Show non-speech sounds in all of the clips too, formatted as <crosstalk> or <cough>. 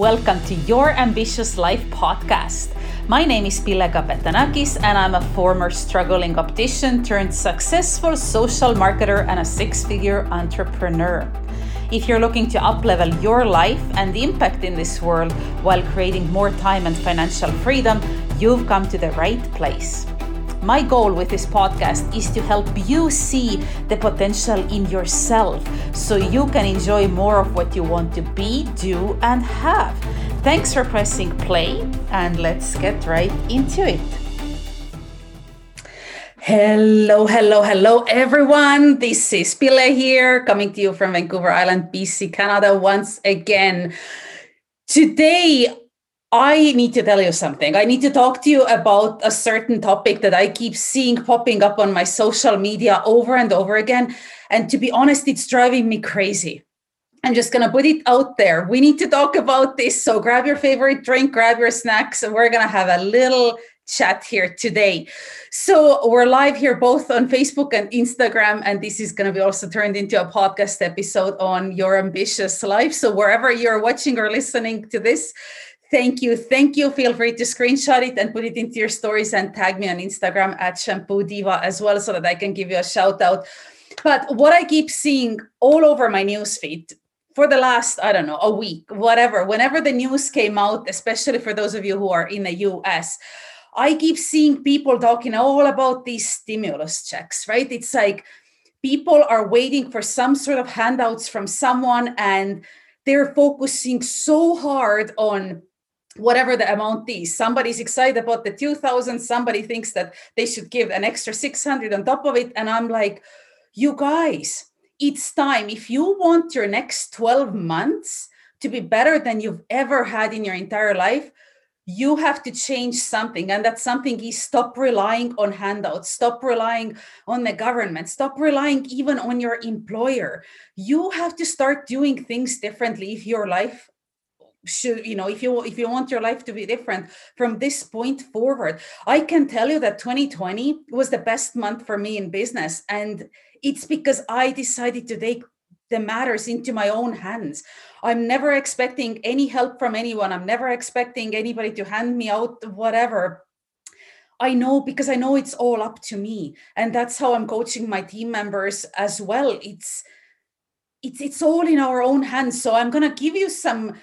Welcome to Your Ambitious Life podcast. My name is Pille Kapetanakis, and I'm a former struggling optician turned successful social marketer and a six figure entrepreneur. If you're looking to uplevel your life and impact in this world while creating more time and financial freedom, you've come to the right place. My goal with this podcast is to help you see the potential in yourself so you can enjoy more of what you want to be, do, and have. Thanks for pressing play, and let's get right into it. Hello, hello, hello, everyone. This is Pille here, coming to you from Vancouver Island, BC, Canada, once again. Today, I need to tell you something. I need to talk to you about a certain topic that I keep seeing popping up on my social media over and over again. And to be honest, it's driving me crazy. I'm just going to put it out there. We need to talk about this. So grab your favorite drink, grab your snacks, and we're going to have a little chat here today. So we're live here both on Facebook and Instagram, and this is going to be also turned into a podcast episode on your ambitious life. So wherever you're watching or listening to this, Thank you. Thank you. Feel free to screenshot it and put it into your stories and tag me on Instagram at Shampoo Diva as well so that I can give you a shout out. But what I keep seeing all over my newsfeed for the last, I don't know, a week, whatever, whenever the news came out, especially for those of you who are in the US, I keep seeing people talking all about these stimulus checks, right? It's like people are waiting for some sort of handouts from someone and they're focusing so hard on whatever the amount is. Somebody's excited about the 2000 somebody thinks that they should give an extra 600 on top of it and i'm like you guys it's time. If you want your next 12 months to be better than you've ever had in your entire life you have to change something and that something is stop relying on handouts stop relying on the government stop relying even on your employer. You have to start doing things differently if your life should you know if you if you want your life to be different from this point forward i can tell you that 2020 was the best month for me in business and it's because i decided to take the matters into my own hands i'm never expecting any help from anyone i'm never expecting anybody to hand me out whatever I know because I know it's all up to me. And that's how I'm coaching my team members as well. It's it's it's all in our own hands. So I'm gonna give you some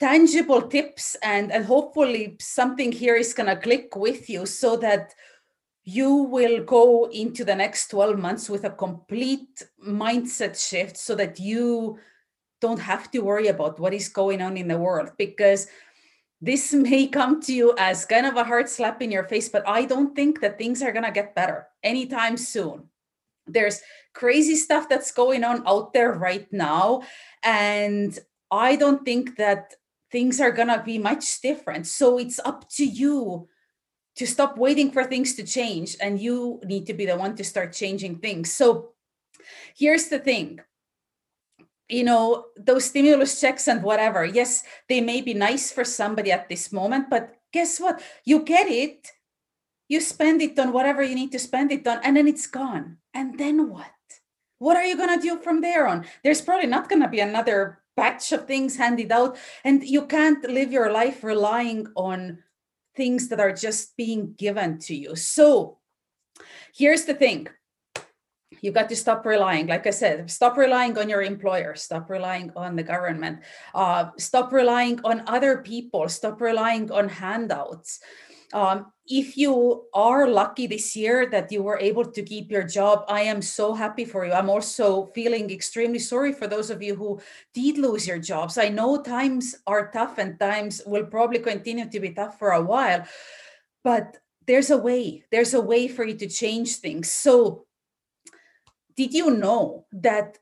tangible tips and and hopefully something here is going to click with you so that you will go into the next 12 months with a complete mindset shift so that you don't have to worry about what is going on in the world because this may come to you as kind of a hard slap in your face but i don't think that things are going to get better anytime soon. There's crazy stuff that's going on out there right now and i don't think that things are going to be much different. So it's up to you to stop waiting for things to change and you need to be the one to start changing things. So here's the thing. You know those stimulus checks and whatever yes they may be nice for somebody at this moment but guess what? You get it you spend it on whatever you need to spend it on and then it's gone. And then what? What are you going to do from there on? There's probably not going to be another batch of things handed out and you can't live your life relying on things that are just being given to you. So here's the thing. You got to stop relying like i said stop relying on your employer stop relying on the government uh, stop relying on other people stop relying on handouts um, if you are lucky this year that you were able to keep your job, I am so happy for you. I'm also feeling extremely sorry for those of you who did lose your jobs. I know times are tough and times will probably continue to be tough for a while, but there's a way. There's a way for you to change things. So, did you know that,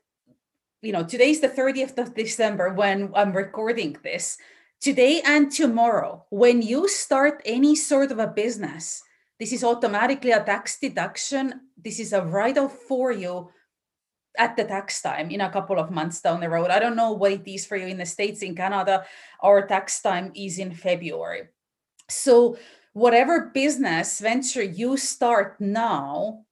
you know, today's the 30th of December when I'm recording this? Today and tomorrow, when you start any sort of a business, this is automatically a tax deduction. This is a write off for you at the tax time in a couple of months down the road. I don't know what it is for you in the States, in Canada, our tax time is in February. So, whatever business venture you start now,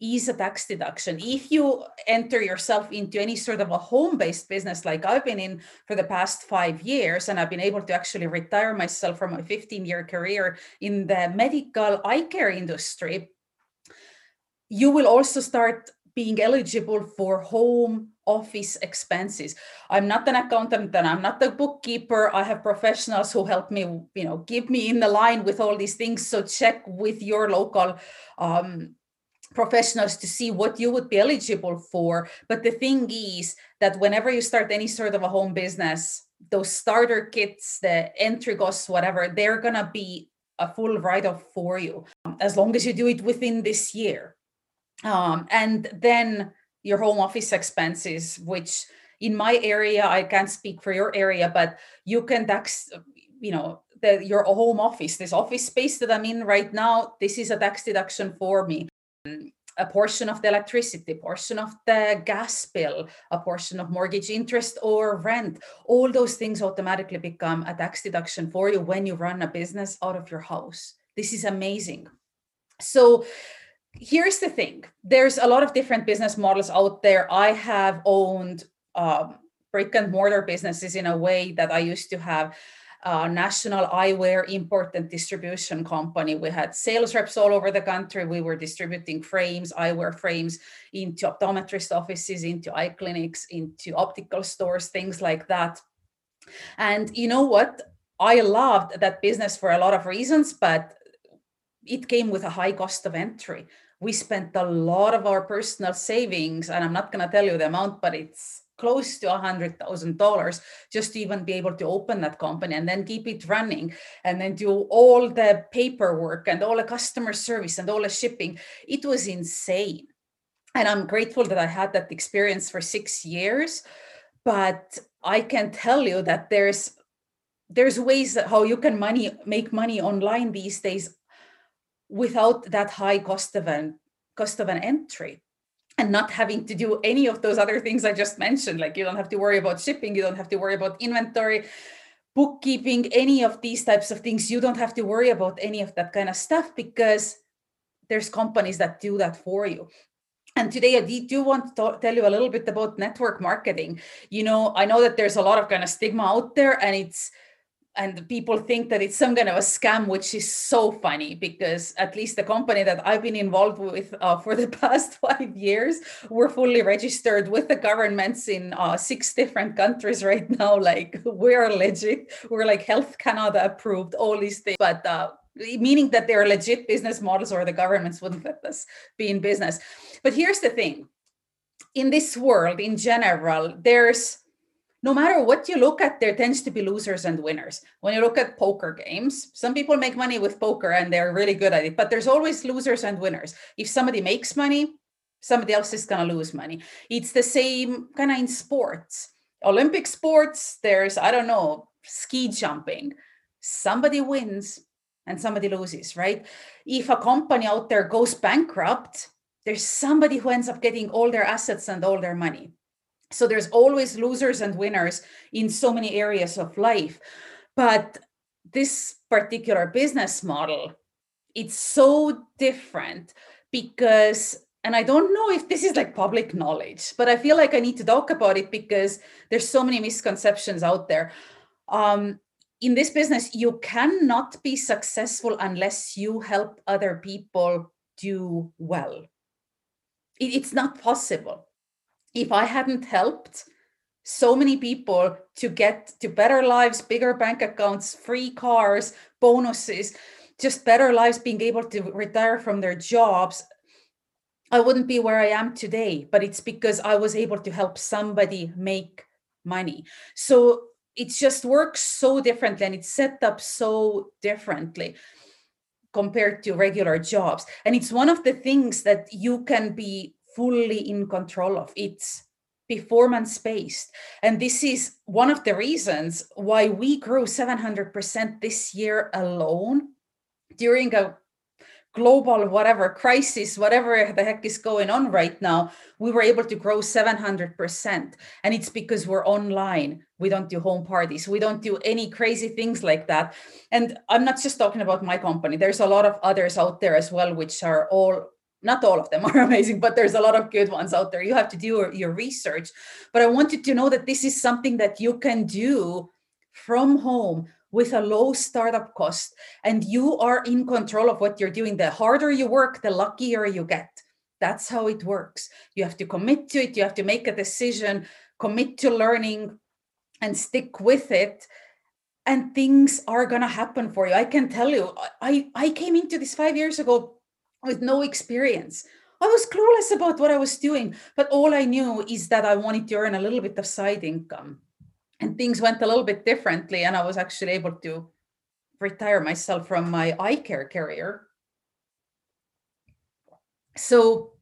is a tax deduction. If you enter yourself into any sort of a home based business like I've been in for the past five years, and I've been able to actually retire myself from a 15 year career in the medical eye care industry, you will also start being eligible for home office expenses. I'm not an accountant and i'm not a bookkeeper. I have professionals who help me you know give me in the line with all these things. So check with your local um, professionals to see what you would be eligible for but the thing is that whenever you start any sort of a home business those starter kits the entry costs whatever they're going to be a full write-off for you as long as you do it within this year um, and then your home office expenses, which in my area, I can't speak for your area, but you can tax, you know, the, your home office, this office space that I'm in right now, this is a tax deduction for me. A portion of the electricity, portion of the gas bill, a portion of mortgage interest or rent, all those things automatically become a tax deduction for you when you run a business out of your house. This is amazing. So here's the thing there's a lot of different business models out there i have owned um, brick and mortar businesses in a way that i used to have a national eyewear import and distribution company. We had sales reps all over the country. We were distributing frames eyewear frames into optometrist offices into eye clinics into optical stores things like that. And you know what? I loved that business for a lot of reasons but it came with a high cost of entry. We spent a lot of our personal savings, and I'm not going to tell you the amount, but it's close to a hundred thousand dollars just to even be able to open that company and then keep it running and then do all the paperwork and all the customer service and all the shipping. It was insane. And i'm grateful that i had that experience for six years but i can tell you that there's there's ways that how you can money make money online these days without that high cost of an cost of an entry and not having to do any of those other things I just mentioned. Like you don't have to worry about shipping, you don't have to worry about inventory, bookkeeping, any of these types of things. You don't have to worry about any of that kind of stuff because there's companies that do that for you. And today I do want to tell you a little bit about network marketing. You know, I know that there's a lot of kind of stigma out there and it's and people think that it's some kind of a scam which is so funny because at least the company that i've been involved with uh, <laughs> for the past five years we're fully registered with the governments in uh, six different countries right now. <laughs> Like we're legit we're like health canada approved all these things. But uh, meaning that they're legit business models or the governments wouldn't let us be in business. But here's the thing. In this world in general there's no matter what you look at, there tends to be losers and winners. When you look at poker games, some people make money with poker and they're really good at it, but there's always losers and winners. If somebody makes money, somebody else is going to lose money. It's the same kind of in sports. Olympic sports, there's, I don't know, ski jumping. Somebody wins and somebody loses, right? If a company out there goes bankrupt, there's somebody who ends up getting all their assets and all their money so there's always losers and winners in so many areas of life. But this particular business model it's so different because and i don't know if this is like public knowledge but i feel like i need to talk about it because there's so many misconceptions out there. Um, in this business you cannot be successful unless you help other people do well. It, it's not possible if I hadn't helped so many people to get to better lives, bigger bank accounts, free cars, bonuses, just better lives, being able to retire from their jobs, I wouldn't be where I am today. But it's because I was able to help somebody make money. So it just works so differently and it's set up so differently compared to regular jobs. And it's one of the things that you can be fully in control of. It's performance based. And this is one of the reasons why we grew 700% this year alone during a global whatever crisis whatever the heck is going on right now we were able to grow 700% and it's because we're online. We don't do home parties. We don't do any crazy things like that. And i'm not just talking about my company. There's a lot of others out there as well which are all not all of them are <laughs> amazing but there's a lot of good ones out there. You have to do your, research. But i want you to know that this is something that you can do from home with a low startup cost and you are in control of what you're doing. The harder you work the luckier you get. That's how it works. You have to commit to it. You have to make a decision commit to learning and stick with it and things are to happen for you. I can tell you i i came into this 5 years ago with no experience. I was clueless about what i was doing but all i knew is that i wanted to earn a little bit of side income. And things went a little bit differently and i was actually able to retire myself from my eye care career. So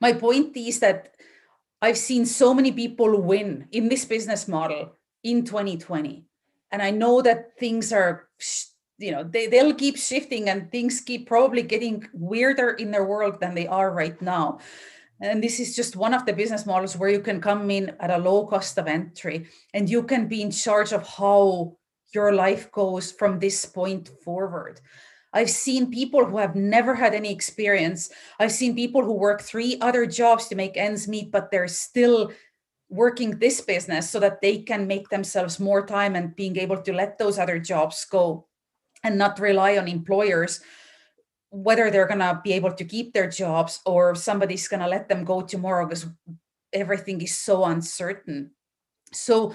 my point is that i've seen so many people win in this business model in 2020 and i know that things are you know they, they'll keep shifting and things keep probably getting weirder in their world than they are right now. And this is just one of the business models where you can come in at a low cost of entry and you can be in charge of how your life goes from this point forward. I've seen people who have never had any experience. I've seen people who work three other jobs to make ends meet, but they're still working this business so that they can make themselves more time and being able to let those other jobs go and not rely on employers whether they're going to be able to keep their jobs or somebody's going to let them go tomorrow because everything is so uncertain. So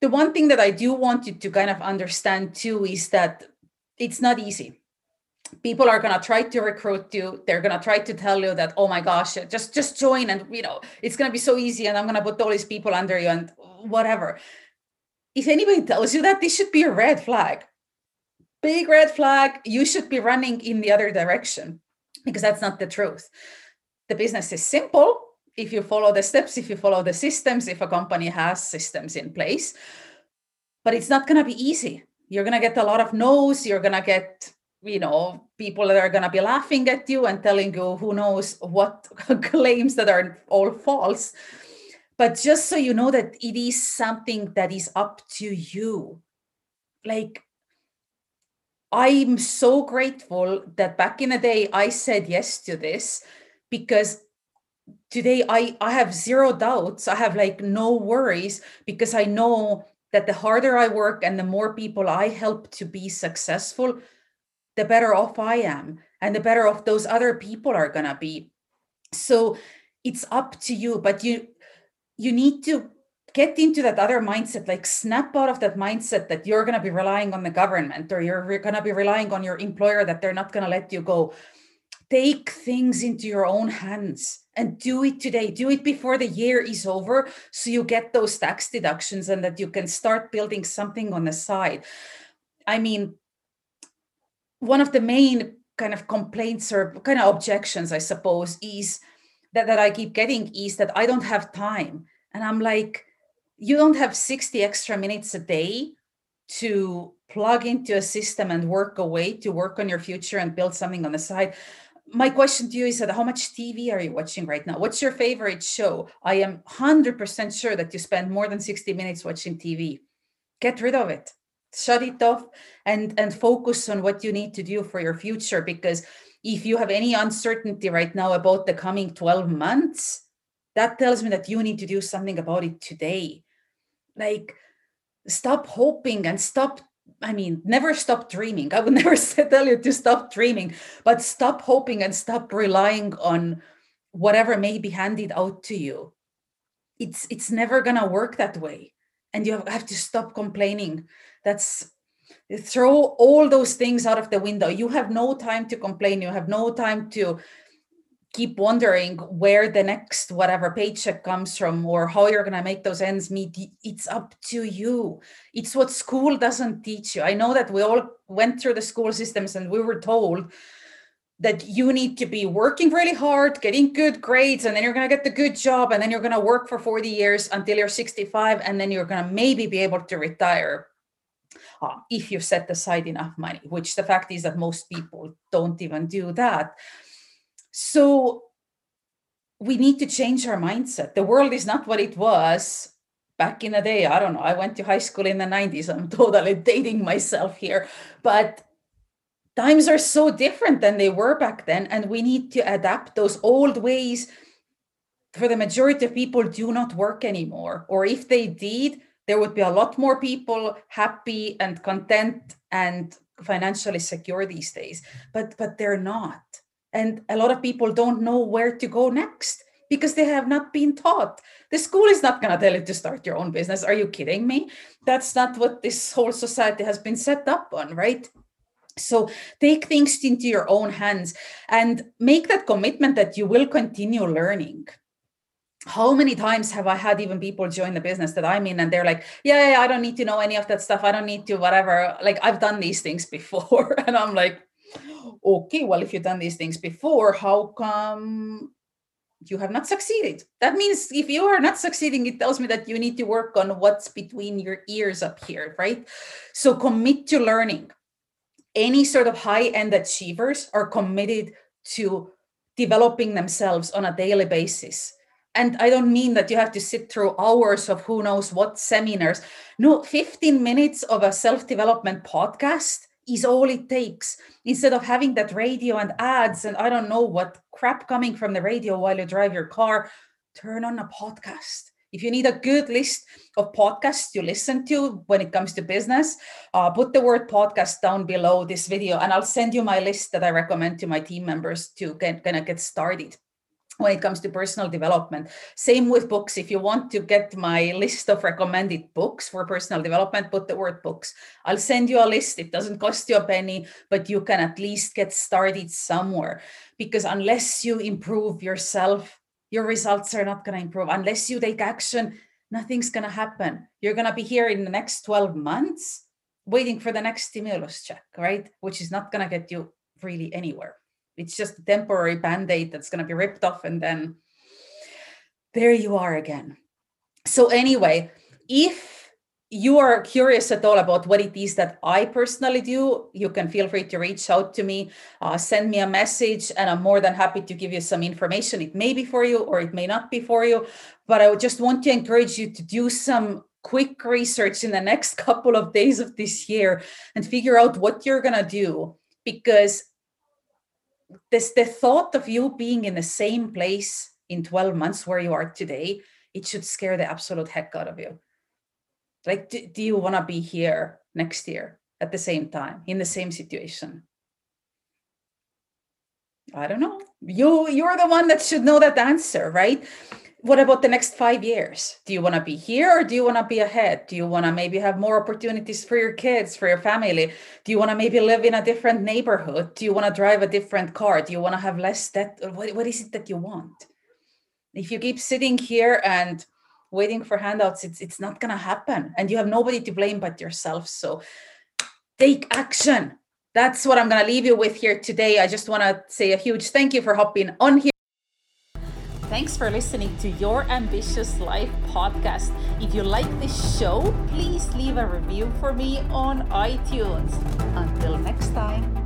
the one thing that i do want you to kind of understand too is that it's not easy. People are going to try to recruit you. They're going to try to tell you that oh my gosh just just join and you know it's going to be so easy and i'm going to put all these people under you and whatever. If anybody tells you that this should be a red flag big red flag you should be running in the other direction because that's not the truth. The business is simple. If you follow the steps if you follow the systems if a company has systems in place but it's not going to be easy. You're going to get a lot of no's you're going to get you know people that are going to be laughing at you and telling you who knows what <laughs> claims that are all false. But just so you know that it is something that is up to you. Like i'm so grateful that back in the day i said yes to this because today i i have zero doubts i have like no worries because i know that the harder i work and the more people i help to be successful the better off I am and the better off those other people are going to be. So it's up to you, but you you need to get into that other mindset like snap out of that mindset that you're going to be relying on the government or you're going to be relying on your employer that they're not going to let you go. Take things into your own hands and do it today. Do it before the year is over so you get those tax deductions and that you can start building something on the side. I mean one of the main kind of complaints or kind of objections, I suppose, is that, that I keep getting is that I don't have time. And I'm like, you don't have 60 extra minutes a day to plug into a system and work away to work on your future and build something on the side. My question to you is that how much TV are you watching right now? What's your favorite show? I am 100% sure that you spend more than 60 minutes watching TV. Get rid of it shut it off and and focus on what you need to do for your future because if you have any uncertainty right now about the coming 12 months that tells me that you need to do something about it today like stop hoping and stop i mean never stop dreaming. I would <laughs> never tell you to stop dreaming but stop hoping and stop relying on whatever may be handed out to you. It's it's never to work that way. And you have to stop complaining. That's throw all those things out of the window. You have no time to complain. You have no time to keep wondering where the next whatever paycheck comes from or how you're going to make those ends meet. It's up to you. It's what school doesn't teach you. I know that we all went through the school systems and we were told that you need to be working really hard getting good grades and then you're going to get the good job and then you're going to work for 40 years until you're 65 and then you're going to maybe be able to retire uh, if you set aside enough money, which the fact is that most people don't even do that. So we need to change our mindset. The world is not what it was back in the day. I don't know. I went to high school in the 90s. I'm <laughs> totally dating myself here. But times are so different than they were back then and we need to adapt those old ways for the majority of people do not work anymore or if they did there would be a lot more people happy and content and financially secure these days but but they're not and a lot of people don't know where to go next because they have not been taught the school is not going to tell you to start your own business are you kidding me that's not what this whole society has been set up on right so take things into your own hands and make that commitment that you will continue learning how many times have I had even people join the business that I'm in and they're like, yeah, yeah, I don't need to know any of that stuff. I don't need to, whatever. Like, I've done these things <laughs> before. and I'm like, okay, well, if you've done these things before, how come you have not succeeded? That means if you are not succeeding, it tells me that you need to work on what's between your ears up here, right? So commit to learning. Any sort of high end achievers are committed to developing themselves on a daily basis and I don't mean that you have to sit through hours of who knows what seminars. No, 15 minutes of a self development podcast is all it takes. Instead of having that radio and ads and I don't know what crap coming from the radio while you drive your car, turn on a podcast. If you need a good list of podcasts to listen to when it comes to business, uh, put the word podcast down below this video and I'll send you my list that I recommend to my team members to get, kind of get started when it comes to personal development. Same with books. If you want to get my list of recommended books for personal development, put the word books. I'll send you a list. It doesn't cost you a penny, but you can at least get started somewhere. Because unless you improve yourself, your results are not going to improve. Unless you take action, nothing's going to happen. You're going to be here in the next 12 months waiting for the next stimulus check, right? Which is not going to get you really anywhere it's just a temporary band-aid that's going to be ripped off and then there you are again so anyway if you are curious at all about what it is that I personally do, you can feel free to reach out to me, uh, send me a message, and I'm more than happy to give you some information. It may be for you or it may not be for you, but I would just want to encourage you to do some quick research in the next <laughs> couple of days of this year and figure out what you're going to do because this the thought of you being in the same place in 12 months where you are today it should scare the absolute heck out of you. Like do, do you want to be here next year at the same time in the same situation? I don't know. You you're the one that should know that answer right what about the next five years? Do you want to be here or do you want to be ahead? Do you want to maybe have more opportunities for your kids, for your family? Do you want to maybe live in a different neighborhood? Do you want to drive a different car? Do you want to have less debt? What, what is it that you want? If you keep sitting here and waiting for handouts, it's, it's not going to happen. And you have nobody to blame but yourself. So take action. That's what I'm going to leave you with here today. I just want to say a huge thank you for hopping on here. Thanks for listening to Your Ambitious Life podcast. If you like this show, please leave a review for me on iTunes. Until next time.